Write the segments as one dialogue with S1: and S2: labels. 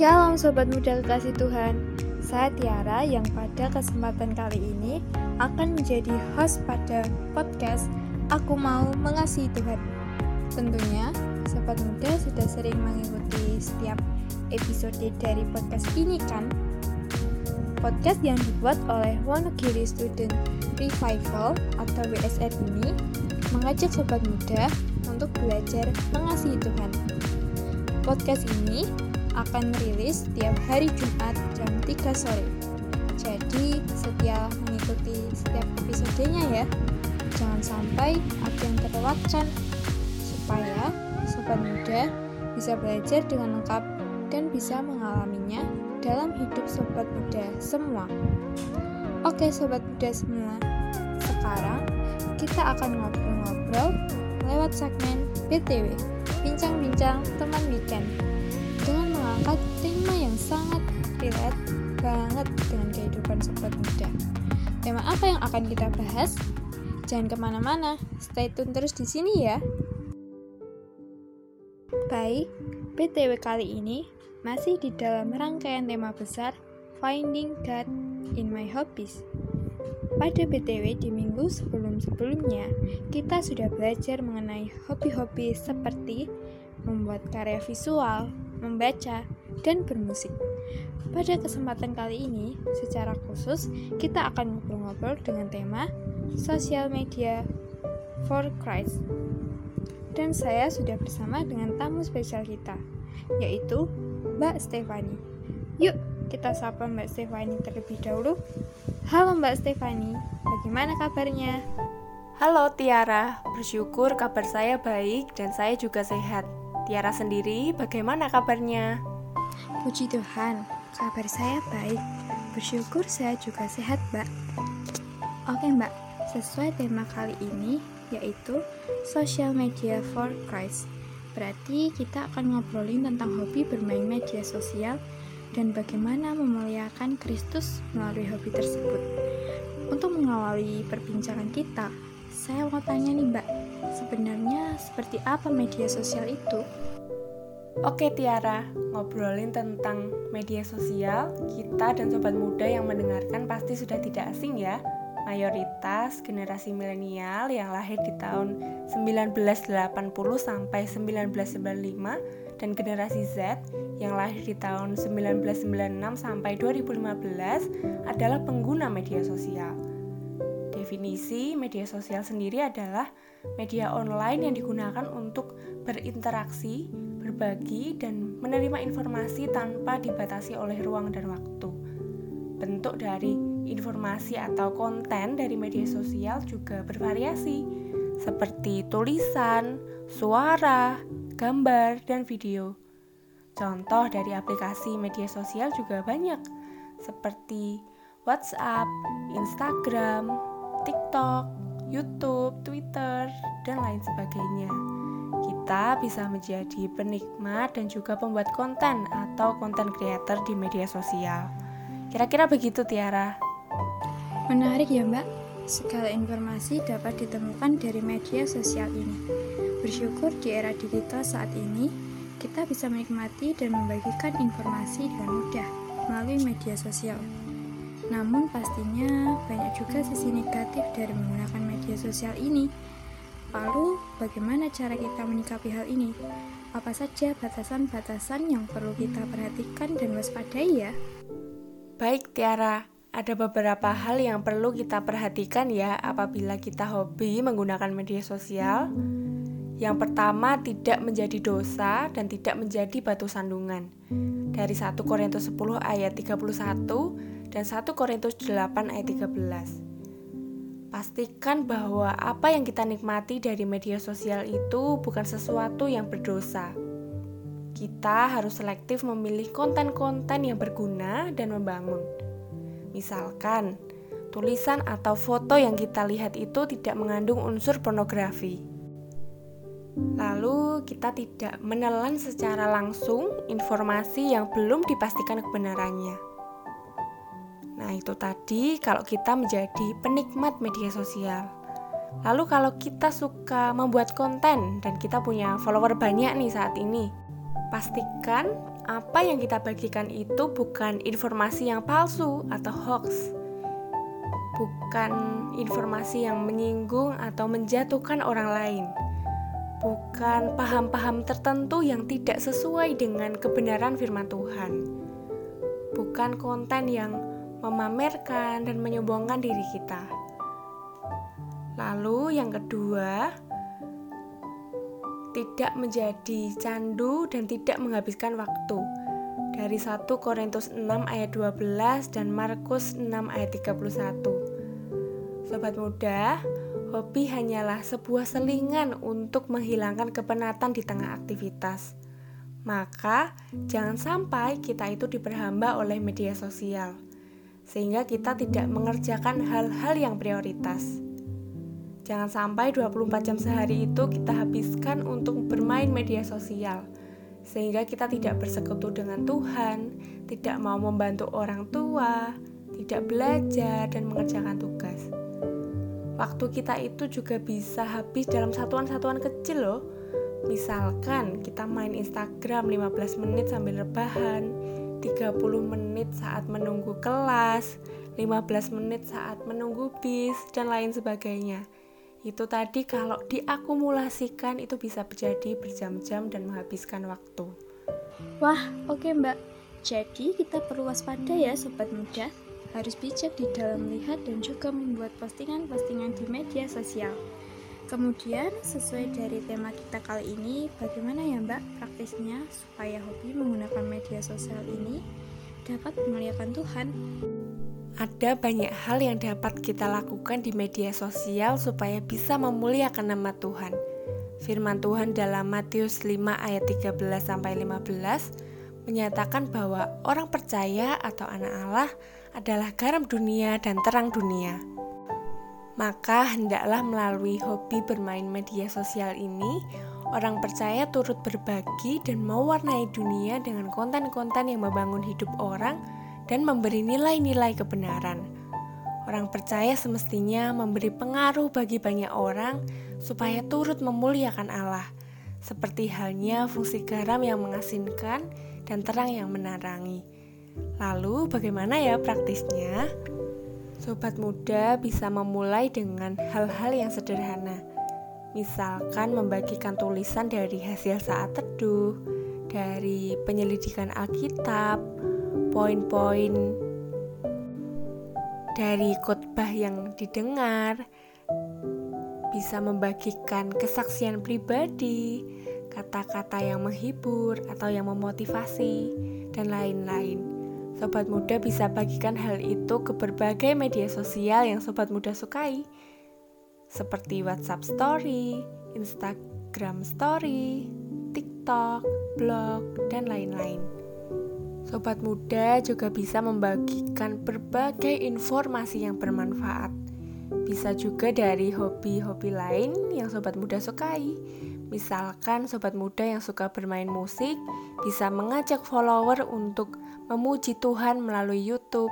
S1: Shalom Sobat Muda Kasih Tuhan. Saya Tiara yang pada kesempatan kali ini akan menjadi host pada podcast Aku Mau Mengasihi Tuhan. Tentunya Sobat Muda sudah sering mengikuti setiap episode dari podcast ini kan? Podcast yang dibuat oleh Wonogiri Student Revival atau WSR ini mengajak Sobat Muda untuk belajar mengasihi Tuhan. Podcast ini akan rilis setiap hari Jumat jam 3 sore. Jadi, setia mengikuti setiap episodenya ya. Jangan sampai ada yang terlewatkan supaya sobat muda bisa belajar dengan lengkap dan bisa mengalaminya dalam hidup sobat muda semua. Oke sobat muda semua, sekarang kita akan ngobrol-ngobrol lewat segmen BTW, bincang-bincang teman weekend mengangkat tema yang sangat relate banget dengan kehidupan sobat muda. Tema apa yang akan kita bahas? Jangan ke mana-mana, stay tune terus di sini ya. Baik, BTW kali ini masih di dalam rangkaian tema besar Finding God in My Hobbies. Pada BTW di minggu sebelum-sebelumnya, kita sudah belajar mengenai hobi-hobi seperti membuat karya visual, membaca, dan bermusik. Pada kesempatan kali ini, secara khusus kita akan ngobrol-ngobrol dengan tema Social Media for Christ. Dan saya sudah bersama dengan tamu spesial kita, yaitu Mbak Stefani. Yuk, kita sapa Mbak Stefani terlebih dahulu. Halo Mbak Stefani, bagaimana kabarnya?
S2: Halo Tiara, bersyukur kabar saya baik dan saya juga sehat. Tiara sendiri, bagaimana kabarnya?
S1: Puji Tuhan, kabar saya baik. Bersyukur saya juga sehat, Mbak. Oke, Mbak. Sesuai tema kali ini, yaitu Social Media for Christ. Berarti kita akan ngobrolin tentang hobi bermain media sosial dan bagaimana memuliakan Kristus melalui hobi tersebut. Untuk mengawali perbincangan kita, saya mau tanya nih Mbak, sebenarnya seperti apa media sosial itu?
S2: Oke Tiara, ngobrolin tentang media sosial, kita dan sobat muda yang mendengarkan pasti sudah tidak asing ya. Mayoritas generasi milenial yang lahir di tahun 1980 sampai 1995 dan generasi Z yang lahir di tahun 1996 sampai 2015 adalah pengguna media sosial. Definisi media sosial sendiri adalah media online yang digunakan untuk berinteraksi, berbagi, dan menerima informasi tanpa dibatasi oleh ruang dan waktu. Bentuk dari informasi atau konten dari media sosial juga bervariasi, seperti tulisan, suara, gambar, dan video. Contoh dari aplikasi media sosial juga banyak, seperti WhatsApp, Instagram, TikTok, YouTube, Twitter, dan lain sebagainya. Kita bisa menjadi penikmat dan juga pembuat konten atau konten creator di media sosial. Kira-kira begitu, Tiara.
S1: Menarik ya, Mbak. Segala informasi dapat ditemukan dari media sosial ini. Bersyukur di era digital saat ini, kita bisa menikmati dan membagikan informasi dengan mudah melalui media sosial. Namun pastinya banyak juga sisi negatif dari menggunakan media sosial ini. Lalu, bagaimana cara kita menyikapi hal ini? Apa saja batasan-batasan yang perlu kita perhatikan dan waspadai ya?
S2: Baik Tiara, ada beberapa hal yang perlu kita perhatikan ya apabila kita hobi menggunakan media sosial. Yang pertama, tidak menjadi dosa dan tidak menjadi batu sandungan. Dari 1 Korintus 10 ayat 31 dan 1 Korintus 8 ayat 13. Pastikan bahwa apa yang kita nikmati dari media sosial itu bukan sesuatu yang berdosa. Kita harus selektif memilih konten-konten yang berguna dan membangun. Misalkan, tulisan atau foto yang kita lihat itu tidak mengandung unsur pornografi. Lalu, kita tidak menelan secara langsung informasi yang belum dipastikan kebenarannya. Nah, itu tadi kalau kita menjadi penikmat media sosial. Lalu kalau kita suka membuat konten dan kita punya follower banyak nih saat ini, pastikan apa yang kita bagikan itu bukan informasi yang palsu atau hoax. Bukan informasi yang menyinggung atau menjatuhkan orang lain. Bukan paham-paham tertentu yang tidak sesuai dengan kebenaran firman Tuhan. Bukan konten yang memamerkan dan menyombongkan diri kita. Lalu yang kedua, tidak menjadi candu dan tidak menghabiskan waktu. Dari 1 Korintus 6 ayat 12 dan Markus 6 ayat 31. Sobat muda, hobi hanyalah sebuah selingan untuk menghilangkan kepenatan di tengah aktivitas. Maka, jangan sampai kita itu diperhamba oleh media sosial, sehingga kita tidak mengerjakan hal-hal yang prioritas. Jangan sampai 24 jam sehari itu kita habiskan untuk bermain media sosial sehingga kita tidak bersekutu dengan Tuhan, tidak mau membantu orang tua, tidak belajar dan mengerjakan tugas. Waktu kita itu juga bisa habis dalam satuan-satuan kecil loh. Misalkan kita main Instagram 15 menit sambil rebahan, 30 menit saat menunggu kelas, 15 menit saat menunggu bis, dan lain sebagainya. Itu tadi kalau diakumulasikan itu bisa terjadi berjam-jam dan menghabiskan waktu.
S1: Wah, oke okay, Mbak. Jadi kita perlu waspada ya sobat muda. Harus bijak di dalam melihat dan juga membuat postingan-postingan di media sosial. Kemudian, sesuai dari tema kita kali ini, bagaimana ya Mbak praktisnya supaya hobi menggunakan media sosial ini dapat memuliakan Tuhan?
S2: Ada banyak hal yang dapat kita lakukan di media sosial supaya bisa memuliakan nama Tuhan. Firman Tuhan dalam Matius 5 ayat 13 sampai 15 menyatakan bahwa orang percaya atau anak Allah adalah garam dunia dan terang dunia. Maka hendaklah melalui hobi bermain media sosial ini, orang percaya turut berbagi dan mewarnai dunia dengan konten-konten yang membangun hidup orang dan memberi nilai-nilai kebenaran. Orang percaya semestinya memberi pengaruh bagi banyak orang supaya turut memuliakan Allah, seperti halnya fungsi garam yang mengasinkan dan terang yang menerangi. Lalu, bagaimana ya praktisnya? Sobat muda bisa memulai dengan hal-hal yang sederhana, misalkan membagikan tulisan dari hasil saat teduh, dari penyelidikan Alkitab, poin-poin dari khotbah yang didengar, bisa membagikan kesaksian pribadi, kata-kata yang menghibur atau yang memotivasi, dan lain-lain. Sobat muda bisa bagikan hal itu ke berbagai media sosial yang sobat muda sukai, seperti WhatsApp Story, Instagram Story, TikTok, blog, dan lain-lain. Sobat muda juga bisa membagikan berbagai informasi yang bermanfaat. Bisa juga dari hobi-hobi lain yang sobat muda sukai. Misalkan sobat muda yang suka bermain musik bisa mengajak follower untuk memuji Tuhan melalui YouTube.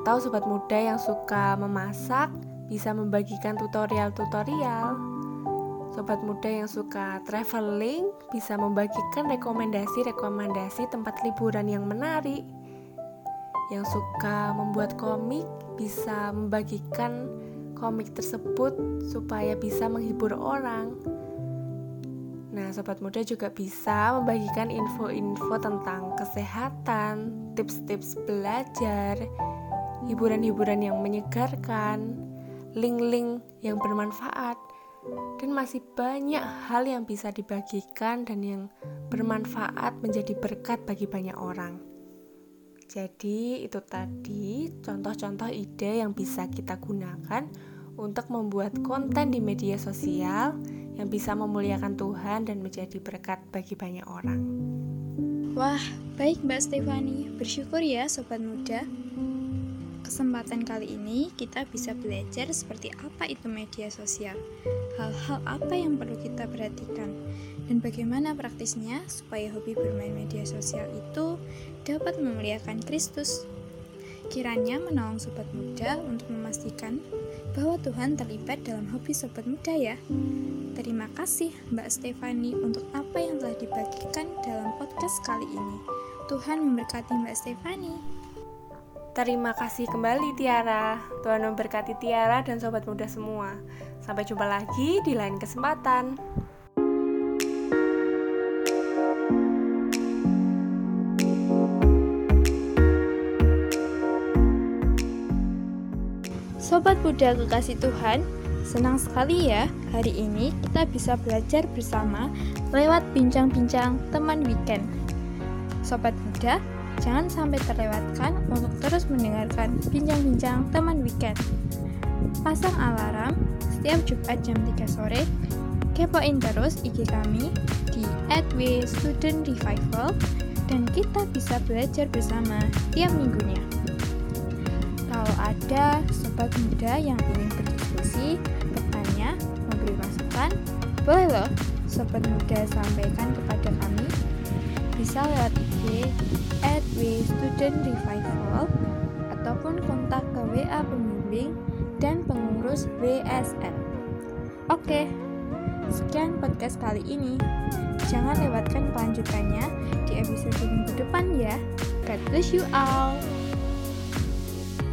S2: Atau sobat muda yang suka memasak bisa membagikan tutorial-tutorial. Sobat muda yang suka traveling bisa membagikan rekomendasi-rekomendasi tempat liburan yang menarik. Yang suka membuat komik bisa membagikan komik tersebut supaya bisa menghibur orang. Nah, sobat muda juga bisa membagikan info-info tentang kesehatan, tips-tips belajar, hiburan-hiburan yang menyegarkan, link-link yang bermanfaat dan masih banyak hal yang bisa dibagikan dan yang bermanfaat menjadi berkat bagi banyak orang. Jadi, itu tadi contoh-contoh ide yang bisa kita gunakan untuk membuat konten di media sosial yang bisa memuliakan Tuhan dan menjadi berkat bagi banyak orang.
S1: Wah, baik Mbak Stefani. Bersyukur ya sobat muda kesempatan kali ini kita bisa belajar seperti apa itu media sosial, hal-hal apa yang perlu kita perhatikan, dan bagaimana praktisnya supaya hobi bermain media sosial itu dapat memuliakan Kristus. Kiranya menolong sobat muda untuk memastikan bahwa Tuhan terlibat dalam hobi sobat muda ya. Terima kasih Mbak Stefani untuk apa yang telah dibagikan dalam podcast kali ini. Tuhan memberkati Mbak Stefani.
S2: Terima kasih kembali Tiara. Tuhan memberkati Tiara dan sobat muda semua. Sampai jumpa lagi di lain kesempatan.
S1: Sobat muda kekasih Tuhan, senang sekali ya hari ini kita bisa belajar bersama lewat bincang-bincang teman weekend. Sobat muda, jangan sampai terlewatkan untuk terus mendengarkan bincang-bincang teman weekend. Pasang alarm setiap Jumat jam 3 sore, kepoin terus IG kami di @studentrevival dan kita bisa belajar bersama tiap minggunya. Kalau ada sobat muda yang ingin berdiskusi, bertanya, memberi masukan, boleh loh sobat muda sampaikan kepada kami. Bisa lewat IG at Student Revival ataupun kontak ke WA pembimbing dan pengurus WSN. Oke, sekian podcast kali ini. Jangan lewatkan kelanjutannya di episode minggu depan ya. God bless you all.